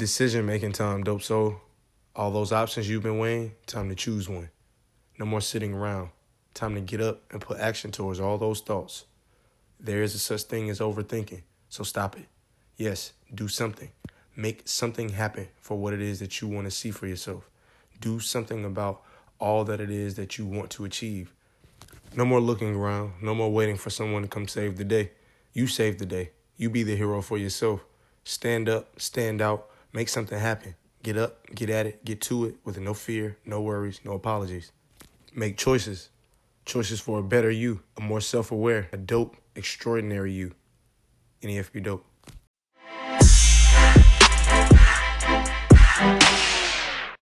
decision making time, dope. So, all those options you've been weighing, time to choose one. No more sitting around. Time to get up and put action towards all those thoughts. There is a such thing as overthinking, so stop it. Yes, do something. Make something happen for what it is that you want to see for yourself. Do something about all that it is that you want to achieve. No more looking around. No more waiting for someone to come save the day. You save the day. You be the hero for yourself. Stand up, stand out, make something happen. Get up, get at it, get to it with no fear, no worries, no apologies. Make choices. Choices for a better you, a more self aware, a dope, extraordinary you. NEFB dope.